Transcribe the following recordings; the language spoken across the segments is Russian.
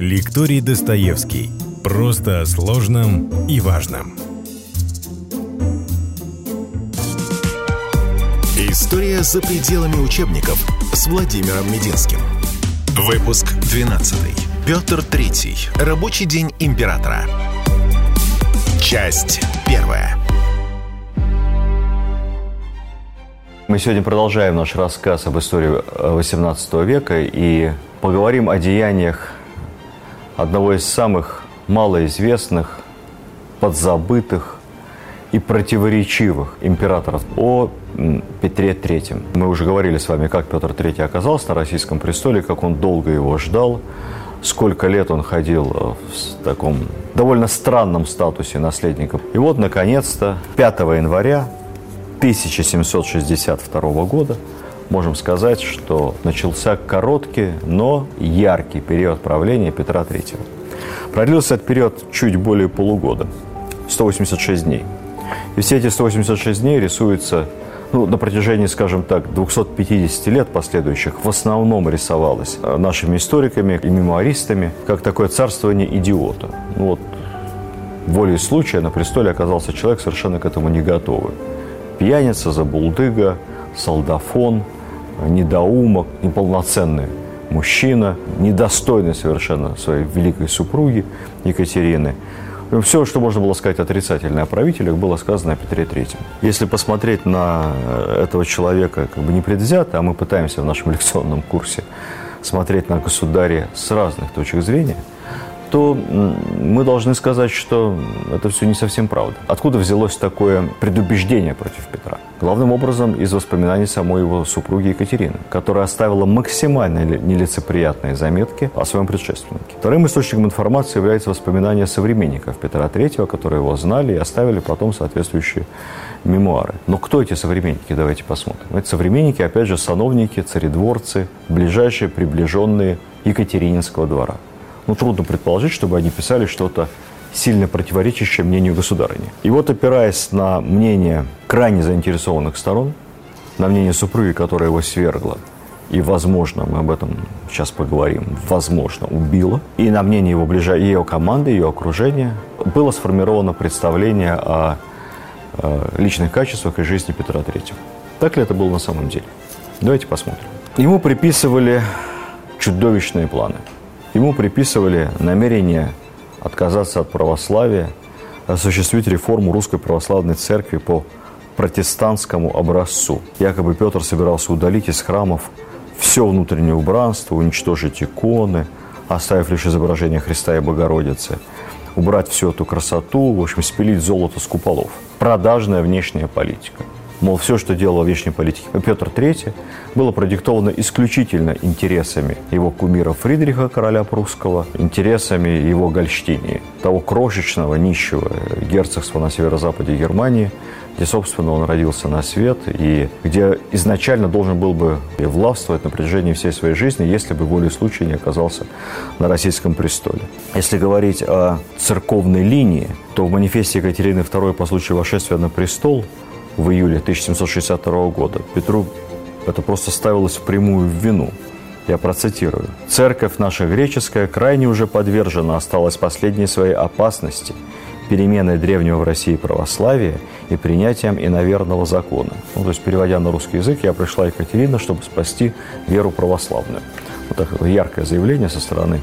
Лекторий Достоевский. Просто о сложном и важном. История за пределами учебников с Владимиром Мединским. Выпуск 12. Петр III. Рабочий день императора. Часть первая. Мы сегодня продолжаем наш рассказ об истории XVIII века и поговорим о деяниях одного из самых малоизвестных, подзабытых и противоречивых императоров о Петре III. Мы уже говорили с вами, как Петр III оказался на российском престоле, как он долго его ждал, сколько лет он ходил в таком довольно странном статусе наследника. И вот, наконец-то, 5 января 1762 года можем сказать, что начался короткий, но яркий период правления Петра III. Продлился этот период чуть более полугода, 186 дней. И все эти 186 дней рисуются ну, на протяжении, скажем так, 250 лет последующих в основном рисовалось нашими историками и мемуаристами как такое царствование идиота. Ну, вот волей случая на престоле оказался человек совершенно к этому не готовый. Пьяница, забулдыга, солдафон, недоумок, неполноценный мужчина, недостойный совершенно своей великой супруги Екатерины. Все, что можно было сказать отрицательное о правителях, было сказано о Петре III. Если посмотреть на этого человека как бы непредвзято, а мы пытаемся в нашем лекционном курсе смотреть на государя с разных точек зрения – то мы должны сказать, что это все не совсем правда. Откуда взялось такое предубеждение против Петра? Главным образом из воспоминаний самой его супруги Екатерины, которая оставила максимально нелицеприятные заметки о своем предшественнике. Вторым источником информации является воспоминания современников Петра III, которые его знали и оставили потом соответствующие мемуары. Но кто эти современники? Давайте посмотрим. Это современники, опять же, сановники, царедворцы, ближайшие приближенные Екатерининского двора ну, трудно предположить, чтобы они писали что-то сильно противоречащее мнению государыни. И вот, опираясь на мнение крайне заинтересованных сторон, на мнение супруги, которая его свергла, и, возможно, мы об этом сейчас поговорим, возможно, убила, и на мнение его ближай... ее команды, ее окружения, было сформировано представление о, личных качествах и жизни Петра III. Так ли это было на самом деле? Давайте посмотрим. Ему приписывали чудовищные планы – Ему приписывали намерение отказаться от православия, осуществить реформу Русской Православной Церкви по протестантскому образцу. Якобы Петр собирался удалить из храмов все внутреннее убранство, уничтожить иконы, оставив лишь изображение Христа и Богородицы, убрать всю эту красоту, в общем, спилить золото с куполов. Продажная внешняя политика – Мол, все, что делал внешней политики Петр III, было продиктовано исключительно интересами его кумира Фридриха, короля прусского, интересами его Гольштинии, того крошечного, нищего герцогства на северо-западе Германии, где, собственно, он родился на свет и где изначально должен был бы властвовать на протяжении всей своей жизни, если бы волей случая не оказался на российском престоле. Если говорить о церковной линии, то в манифесте Екатерины II по случаю восшествия на престол в июле 1762 года. Петру это просто ставилось в прямую вину. Я процитирую. «Церковь наша греческая крайне уже подвержена осталась последней своей опасности, переменой древнего в России православия и принятием иноверного закона». Ну, то есть, переводя на русский язык, я пришла Екатерина, чтобы спасти веру православную. Вот такое яркое заявление со стороны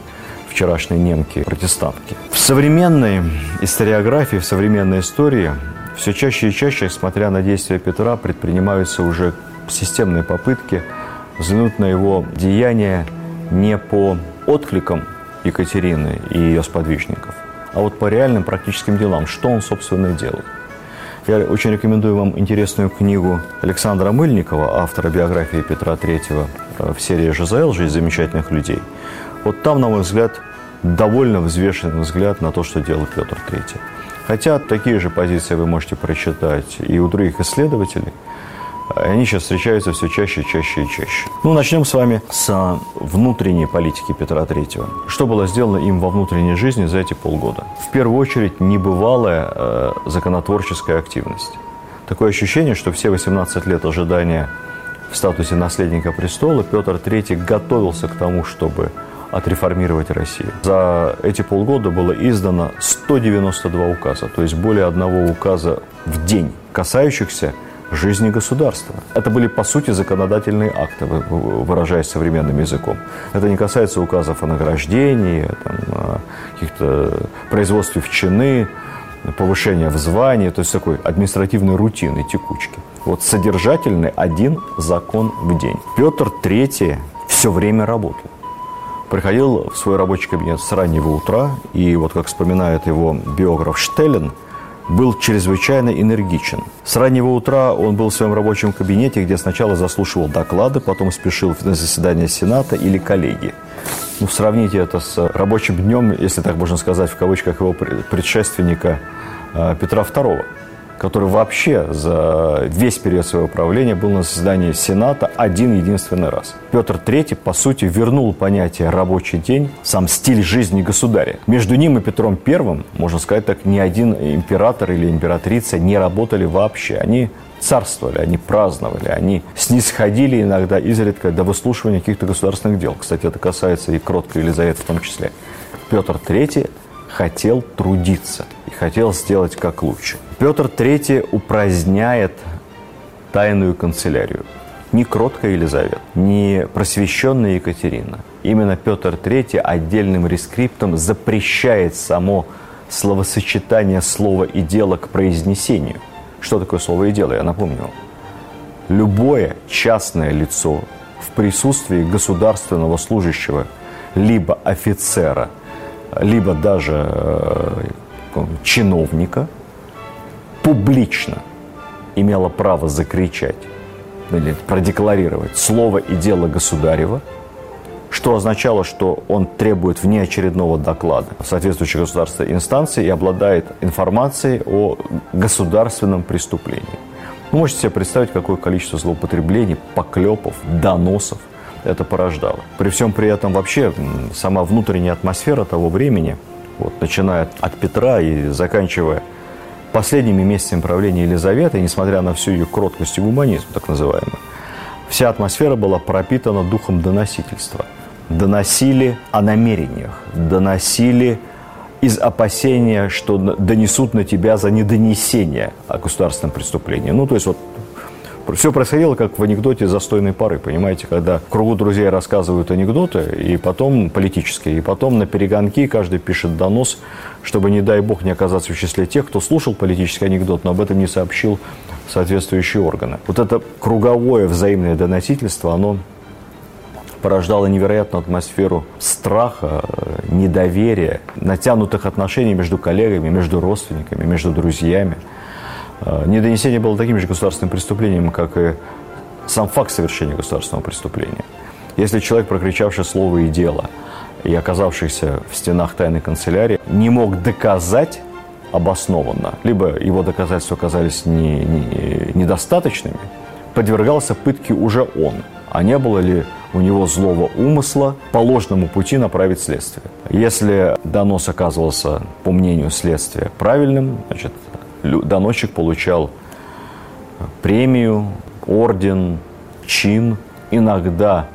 вчерашней немки-протестантки. В современной историографии, в современной истории все чаще и чаще, смотря на действия Петра, предпринимаются уже системные попытки взглянуть на его деяния не по откликам Екатерины и ее сподвижников, а вот по реальным практическим делам, что он, собственно, делает. Я очень рекомендую вам интересную книгу Александра Мыльникова, автора биографии Петра III э, в серии «ЖЗЛ. Жизнь замечательных людей». Вот там, на мой взгляд, довольно взвешенный взгляд на то, что делал Петр III. Хотя такие же позиции вы можете прочитать и у других исследователей. Они сейчас встречаются все чаще, чаще и чаще. Ну, начнем с вами с внутренней политики Петра III. Что было сделано им во внутренней жизни за эти полгода? В первую очередь, небывалая э, законотворческая активность. Такое ощущение, что все 18 лет ожидания в статусе наследника престола Петр III готовился к тому, чтобы отреформировать Россию. За эти полгода было издано 192 указа, то есть более одного указа в день, касающихся жизни государства. Это были, по сути, законодательные акты, выражаясь современным языком. Это не касается указов о награждении, там, каких-то производстве в чины, повышения в звании, то есть такой административной рутины, текучки. Вот содержательный один закон в день. Петр III все время работал. Приходил в свой рабочий кабинет с раннего утра, и вот как вспоминает его биограф Штеллен – был чрезвычайно энергичен. С раннего утра он был в своем рабочем кабинете, где сначала заслушивал доклады, потом спешил на заседание Сената или коллегии. Ну, сравните это с рабочим днем, если так можно сказать, в кавычках его предшественника э, Петра II который вообще за весь период своего правления был на заседании Сената один единственный раз. Петр III, по сути, вернул понятие «рабочий день», сам стиль жизни государя. Между ним и Петром I, можно сказать так, ни один император или императрица не работали вообще. Они царствовали, они праздновали, они снисходили иногда изредка до выслушивания каких-то государственных дел. Кстати, это касается и кроткой Елизаветы в том числе. Петр III хотел трудиться и хотел сделать как лучше. Петр III упраздняет тайную канцелярию. Не кроткая Елизавета, не просвещенная Екатерина. Именно Петр III отдельным рескриптом запрещает само словосочетание слова и дела к произнесению. Что такое слово и дело, я напомню. Любое частное лицо в присутствии государственного служащего, либо офицера, либо даже э, чиновника – публично имела право закричать или продекларировать слово и дело государева, что означало, что он требует внеочередного доклада соответствующей государственной инстанции и обладает информацией о государственном преступлении. Вы можете себе представить, какое количество злоупотреблений, поклепов, доносов это порождало. При всем при этом вообще сама внутренняя атмосфера того времени, вот, начиная от Петра и заканчивая последними месяцами правления Елизаветы, несмотря на всю ее кроткость и гуманизм, так называемый, вся атмосфера была пропитана духом доносительства. Доносили о намерениях, доносили из опасения, что донесут на тебя за недонесение о государственном преступлении. Ну, то есть вот все происходило как в анекдоте застойной поры, понимаете, когда в кругу друзей рассказывают анекдоты, и потом политические, и потом на перегонки каждый пишет донос, чтобы, не дай бог, не оказаться в числе тех, кто слушал политический анекдот, но об этом не сообщил соответствующие органы. Вот это круговое взаимное доносительство, оно порождало невероятную атмосферу страха, недоверия, натянутых отношений между коллегами, между родственниками, между друзьями – Э, недонесение было таким же государственным преступлением, как и сам факт совершения государственного преступления. Если человек, прокричавший слово и дело, и оказавшийся в стенах тайной канцелярии, не мог доказать обоснованно, либо его доказательства оказались не, не, недостаточными, подвергался пытке уже он, а не было ли у него злого умысла по ложному пути направить следствие. Если донос оказывался, по мнению следствия, правильным, значит, доносчик получал премию, орден, чин, иногда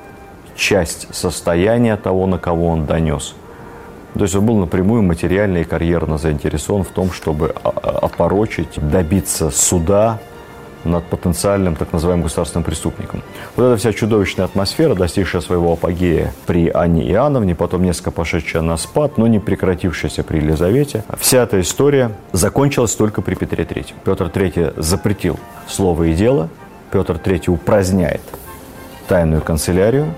часть состояния того, на кого он донес. То есть он был напрямую материально и карьерно заинтересован в том, чтобы опорочить, добиться суда, над потенциальным так называемым государственным преступником. Вот эта вся чудовищная атмосфера, достигшая своего апогея при Анне Иоанновне, потом несколько пошедшая на спад, но не прекратившаяся при Елизавете, вся эта история закончилась только при Петре III. Петр III запретил слово и дело, Петр III упраздняет тайную канцелярию,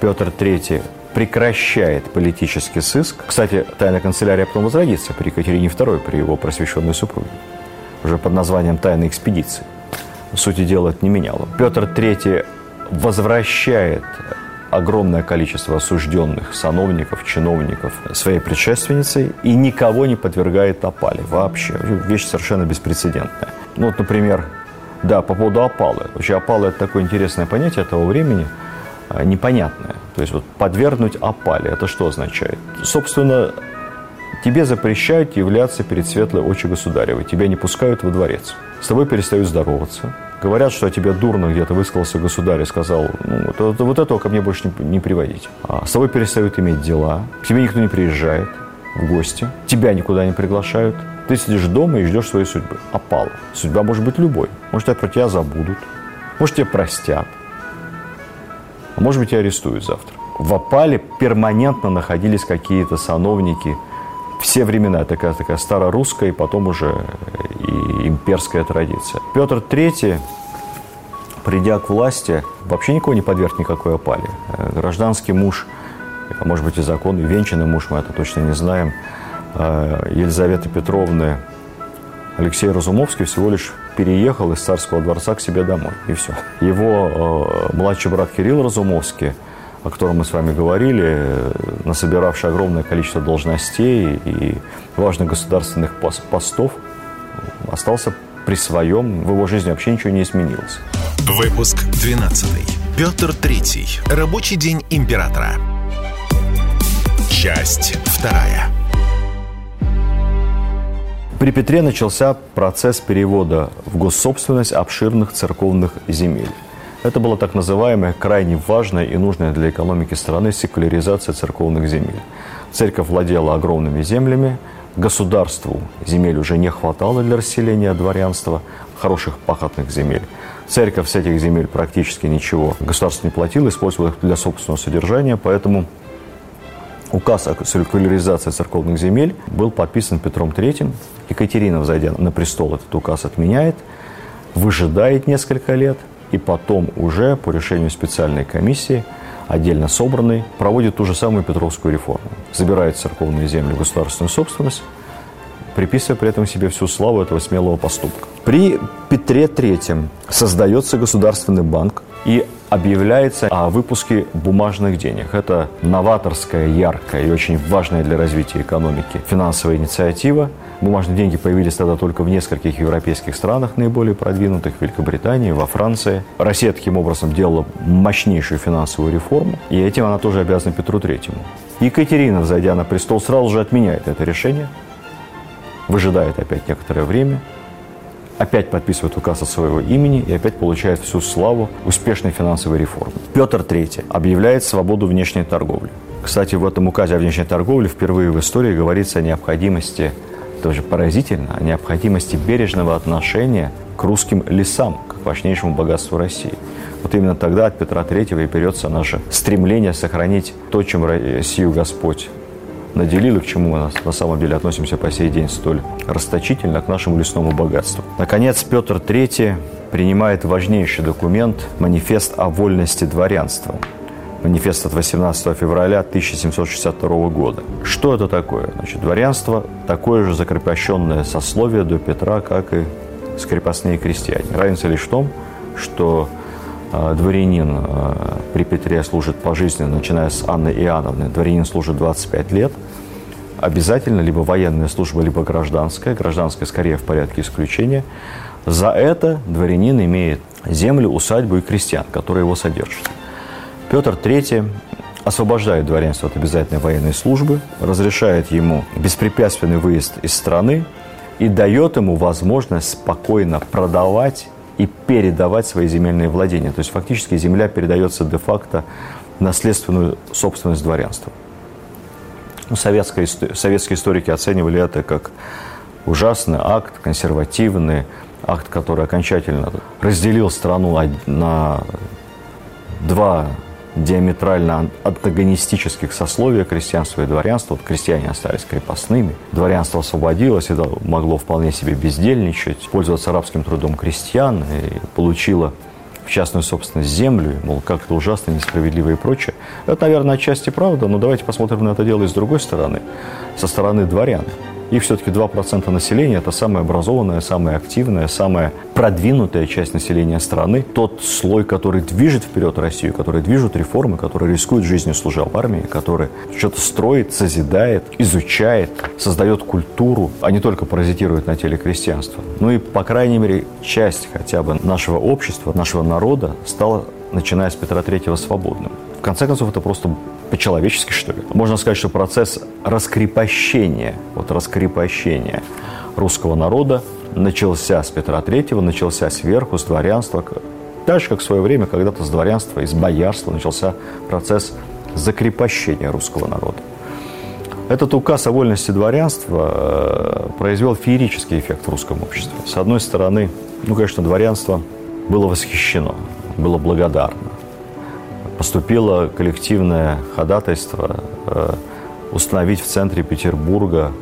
Петр III прекращает политический сыск. Кстати, тайная канцелярия потом возродится при Екатерине II, при его просвещенной супруге, уже под названием «Тайной экспедиции» сути дела это не меняло. Петр III возвращает огромное количество осужденных сановников, чиновников своей предшественницей и никого не подвергает опале вообще. Вещь совершенно беспрецедентная. Ну, вот, например, да, по поводу опалы. Вообще опала – это такое интересное понятие того времени, а, непонятное. То есть вот подвергнуть опале – это что означает? Собственно, тебе запрещают являться перед светлой очи государевой, тебя не пускают во дворец – с тобой перестают здороваться, говорят, что о тебе дурно где-то высказался государь и сказал, ну, вот, вот этого ко мне больше не, не приводить. А с тобой перестают иметь дела, к тебе никто не приезжает в гости, тебя никуда не приглашают, ты сидишь дома и ждешь своей судьбы. Опала. Судьба может быть любой. Может, про тебя забудут, может, тебя простят, а может быть, тебя арестуют завтра. В опале перманентно находились какие-то сановники все времена, такая, такая старорусская и потом уже и имперская традиция. Петр III, придя к власти, вообще никого не подверг никакой опале. Э, гражданский муж, а может быть и закон, венчанный муж, мы это точно не знаем, э, Елизаветы Петровны Алексей Разумовский всего лишь переехал из царского дворца к себе домой, и все. Его э, младший брат Кирилл Разумовский – о котором мы с вами говорили, насобиравший огромное количество должностей и важных государственных постов, остался при своем, в его жизни вообще ничего не изменилось. Выпуск 12. Петр III. Рабочий день императора. Часть вторая. При Петре начался процесс перевода в госсобственность обширных церковных земель. Это была так называемая крайне важная и нужная для экономики страны секуляризация церковных земель. Церковь владела огромными землями, государству земель уже не хватало для расселения дворянства, хороших пахотных земель. Церковь с этих земель практически ничего государство не платило, использовало их для собственного содержания, поэтому указ о секуляризации церковных земель был подписан Петром III. Екатерина, взойдя на престол, этот указ отменяет, выжидает несколько лет – и потом уже по решению специальной комиссии, отдельно собранной, проводит ту же самую Петровскую реформу. Забирает церковные земли в государственную собственность, приписывая при этом себе всю славу этого смелого поступка. При Петре III создается Государственный банк и объявляется о выпуске бумажных денег. Это новаторская, яркая и очень важная для развития экономики финансовая инициатива – Бумажные деньги появились тогда только в нескольких европейских странах, наиболее продвинутых, в Великобритании, во Франции. Россия таким образом делала мощнейшую финансовую реформу, и этим она тоже обязана Петру Третьему. Екатерина, зайдя на престол, сразу же отменяет это решение, выжидает опять некоторое время, опять подписывает указ от своего имени и опять получает всю славу успешной финансовой реформы. Петр III объявляет свободу внешней торговли. Кстати, в этом указе о внешней торговле впервые в истории говорится о необходимости тоже поразительно, о необходимости бережного отношения к русским лесам, как важнейшему богатству России. Вот именно тогда от Петра III и берется наше стремление сохранить то, чем Россию Господь наделил и к чему мы на самом деле относимся по сей день столь расточительно к нашему лесному богатству. Наконец, Петр III принимает важнейший документ – манифест о вольности дворянства – манифест от 18 февраля 1762 года. Что это такое? Значит, дворянство – такое же закрепощенное сословие до Петра, как и скрепостные крестьяне. Разница лишь в том, что э, дворянин э, при Петре служит пожизненно, начиная с Анны Иоанновны. Дворянин служит 25 лет. Обязательно либо военная служба, либо гражданская. Гражданская скорее в порядке исключения. За это дворянин имеет землю, усадьбу и крестьян, которые его содержат. Петр III освобождает дворянство от обязательной военной службы, разрешает ему беспрепятственный выезд из страны и дает ему возможность спокойно продавать и передавать свои земельные владения. То есть фактически земля передается де-факто наследственную собственность дворянства. Ну, советские, советские историки оценивали это как ужасный акт, консервативный акт, который окончательно разделил страну на два диаметрально антагонистических сословия крестьянства и дворянства. Вот крестьяне остались крепостными, дворянство освободилось, это могло вполне себе бездельничать, пользоваться рабским трудом крестьян и получило в частную собственность землю, мол, как это ужасно, несправедливо и прочее. Это, наверное, отчасти правда, но давайте посмотрим на это дело и с другой стороны, со стороны дворян. Их все-таки 2% населения – это самая образованная, самая активная, самая продвинутая часть населения страны. Тот слой, который движет вперед Россию, который движет реформы, который рискует жизнью, служа в армии, который что-то строит, созидает, изучает, создает культуру, а не только паразитирует на теле крестьянства. Ну и, по крайней мере, часть хотя бы нашего общества, нашего народа стала, начиная с Петра Третьего, свободным. В конце концов, это просто по-человечески, что ли. Можно сказать, что процесс раскрепощения, вот раскрепощения русского народа начался с Петра III, начался сверху, с дворянства. Так же, как в свое время когда-то с дворянства, из боярства начался процесс закрепощения русского народа. Этот указ о вольности дворянства э, произвел феерический эффект в русском обществе. С одной стороны, ну, конечно, дворянство было восхищено, было благодарно. Поступило коллективное ходатайство э, установить в центре Петербурга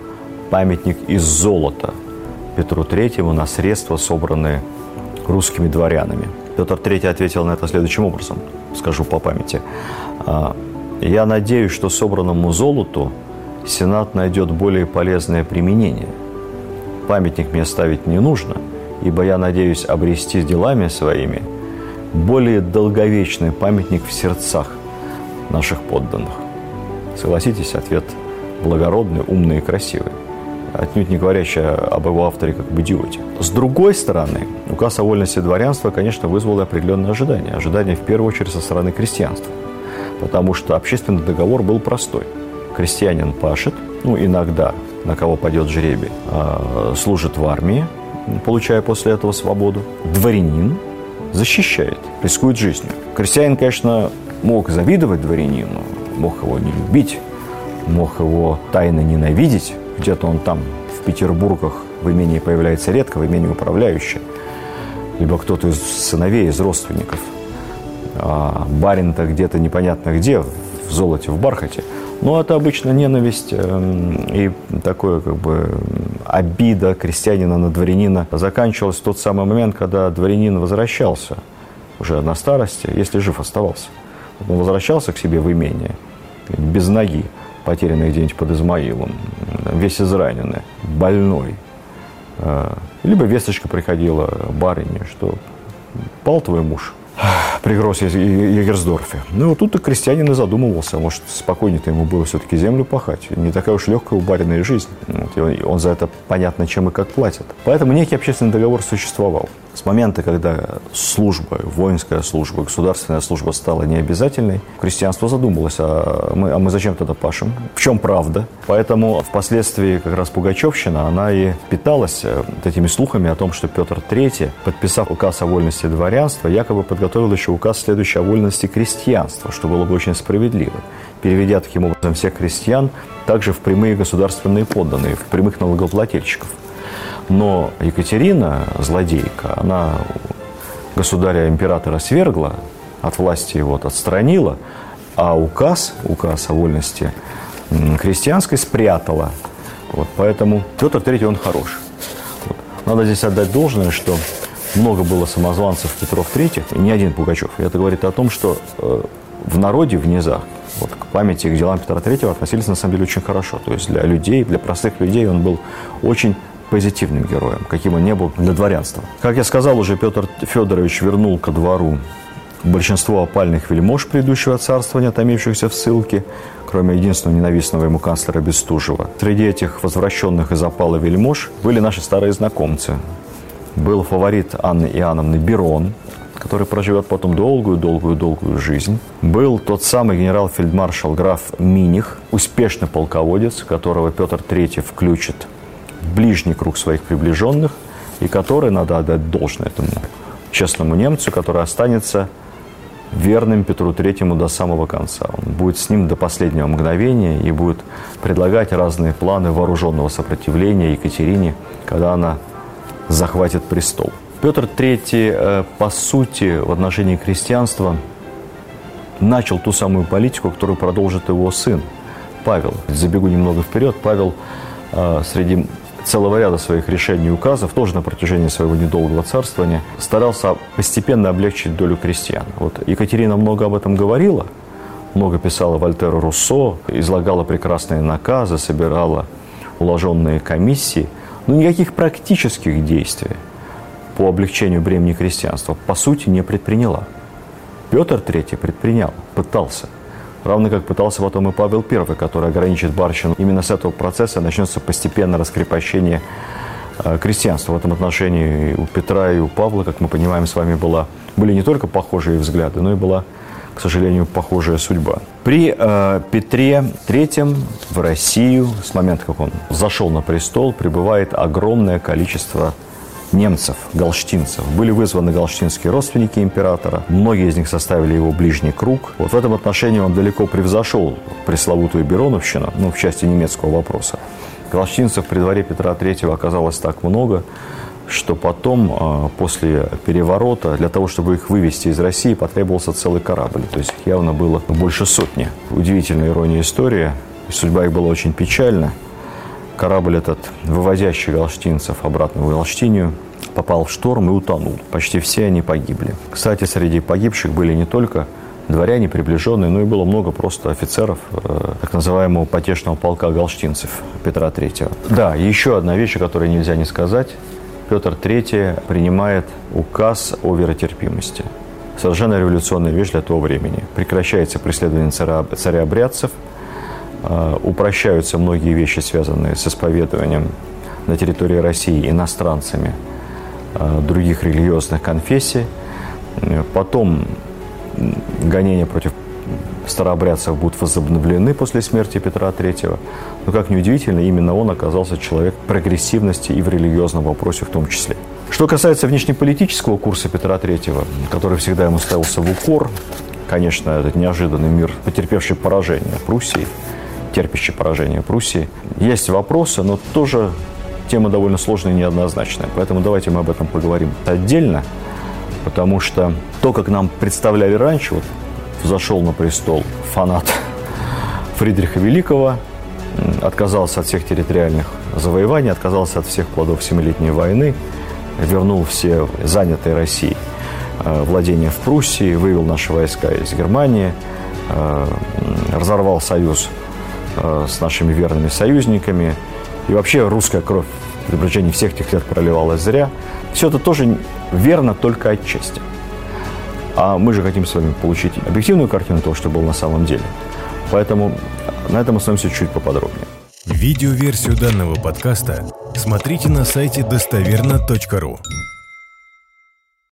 памятник из золота Петру Третьему на средства, собранные русскими дворянами. Петр III ответил на это следующим образом, скажу по памяти. «А, «Я надеюсь, что собранному золоту – Сенат найдет более полезное применение. Памятник мне ставить не нужно, ибо я надеюсь обрести делами своими более долговечный памятник в сердцах наших подданных. Согласитесь, ответ благородный, умный и красивый отнюдь не говорящий об его авторе как об идиоте. С другой стороны, указ о вольности дворянства, конечно, вызвал определенные ожидания. Ожидания в первую очередь со стороны крестьянства. Потому что общественный договор был простой – крестьянин пашет, ну, иногда, на кого пойдет жребий, а, служит в армии, получая после этого свободу. Дворянин защищает, рискует жизнью. Крестьянин, конечно, мог завидовать дворянину, мог его не любить, мог его тайно ненавидеть. Где-то он там, в Петербургах, в имении появляется редко, в имении управляющий. Либо кто-то из сыновей, из родственников. А барин-то где-то непонятно где, в золоте, в бархате – но это обычно ненависть эм, и такое как бы обида крестьянина на дворянина заканчивалась тот самый момент, когда дворянин возвращался уже на старости, если жив оставался. Он возвращался к себе в имение без ноги, потерянный где-нибудь под Измаилом, весь израненный, больной. Э, либо весточка приходила барыне, что пал твой муж – при Гроссе Егерсдорфе. Ну, вот тут и крестьянин и задумывался, может, спокойнее-то ему было все-таки землю пахать. Не такая уж легкая у барина жизнь. Вот, и он за это понятно, чем и как платит. Поэтому некий общественный договор существовал. С момента, когда служба, воинская служба, государственная служба стала необязательной, крестьянство задумалось, а мы, а мы зачем тогда пашем? В чем правда? Поэтому впоследствии как раз Пугачевщина, она и питалась э, этими слухами о том, что Петр III, подписав указ о вольности дворянства, якобы подготовил еще указ следующий о вольности крестьянства, что было бы очень справедливо, переведя таким образом всех крестьян также в прямые государственные подданные, в прямых налогоплательщиков – но Екатерина, злодейка, она государя-императора свергла, от власти его отстранила, а указ, указ о вольности крестьянской спрятала. Вот, поэтому Петр III, он хорош. Вот. Надо здесь отдать должное, что много было самозванцев Петров III, не один Пугачев. И это говорит о том, что э, в народе, в низах, вот, к памяти, к делам Петра III относились на самом деле очень хорошо. То есть для людей, для простых людей он был очень позитивным героем, каким он не был для дворянства. Как я сказал уже, Петр Федорович вернул ко двору большинство опальных вельмож предыдущего царствования, томившихся в ссылке, кроме единственного ненавистного ему канцлера Бестужева. Среди этих возвращенных из опала вельмож были наши старые знакомцы. Был фаворит Анны Иоанновны Берон, который проживет потом долгую-долгую-долгую жизнь. Был тот самый генерал-фельдмаршал граф Миних, успешный полководец, которого Петр III включит ближний круг своих приближенных, и который, надо отдать должное этому честному немцу, который останется верным Петру Третьему до самого конца. Он будет с ним до последнего мгновения и будет предлагать разные планы вооруженного сопротивления Екатерине, когда она захватит престол. Петр III, э, по сути, в отношении крестьянства начал ту самую политику, которую продолжит его сын Павел. Забегу немного вперед. Павел э, среди целого ряда своих решений и указов, тоже на протяжении своего недолгого царствования, старался постепенно облегчить долю крестьян. Вот Екатерина много об этом говорила, много писала Вольтеру Руссо, излагала прекрасные наказы, собирала уложенные комиссии, но никаких практических действий по облегчению бремени крестьянства по сути не предприняла. Петр III предпринял, пытался – равно как пытался потом и Павел I, который ограничит барщину. Именно с этого процесса начнется постепенное раскрепощение э, крестьянства. В этом отношении у Петра и у Павла, как мы понимаем, с вами была, были не только похожие взгляды, но и была, к сожалению, похожая судьба. При э, Петре III в Россию, с момента, как он зашел на престол, прибывает огромное количество немцев, галштинцев. Были вызваны галштинские родственники императора. Многие из них составили его ближний круг. Вот в этом отношении он далеко превзошел пресловутую Бероновщину, ну, в части немецкого вопроса. Галштинцев при дворе Петра III оказалось так много, что потом, а, после переворота, для того, чтобы их вывести из России, потребовался целый корабль. То есть их явно было больше сотни. Удивительная ирония истории. Судьба их была очень печальна. Корабль этот, вывозящий галштинцев обратно в Галштинию, попал в шторм и утонул. Почти все они погибли. Кстати, среди погибших были не только дворяне приближенные, но и было много просто офицеров э, так называемого потешного полка галштинцев Петра III. Да, еще одна вещь, о которой нельзя не сказать. Петр III принимает указ о веротерпимости. Совершенно революционная вещь для того времени. Прекращается преследование царя-обрядцев, э, упрощаются многие вещи, связанные с исповедованием на территории России иностранцами э, других религиозных конфессий. Потом гонения против старообрядцев будут возобновлены после смерти Петра III. Но, как ни удивительно, именно он оказался человек прогрессивности и в религиозном вопросе в том числе. Что касается внешнеполитического курса Петра III, который всегда ему ставился в укор, конечно, этот неожиданный мир, потерпевший поражение Пруссии, терпящий поражение Пруссии, есть вопросы, но тоже тема довольно сложная и неоднозначная. Поэтому давайте мы об этом поговорим отдельно, потому что то, как нам представляли раньше, вот зашел на престол фанат Фридриха Великого, отказался от всех территориальных завоеваний, отказался от всех плодов Семилетней войны, вернул все занятые России э, владения в Пруссии, вывел наши войска из Германии, э, разорвал союз э, с нашими верными союзниками. И вообще русская кровь при протяжении всех этих лет проливалась зря. Все это тоже верно только отчасти. А мы же хотим с вами получить объективную картину того, что было на самом деле. Поэтому на этом остановимся чуть поподробнее. Видеоверсию данного подкаста смотрите на сайте достоверно.ру.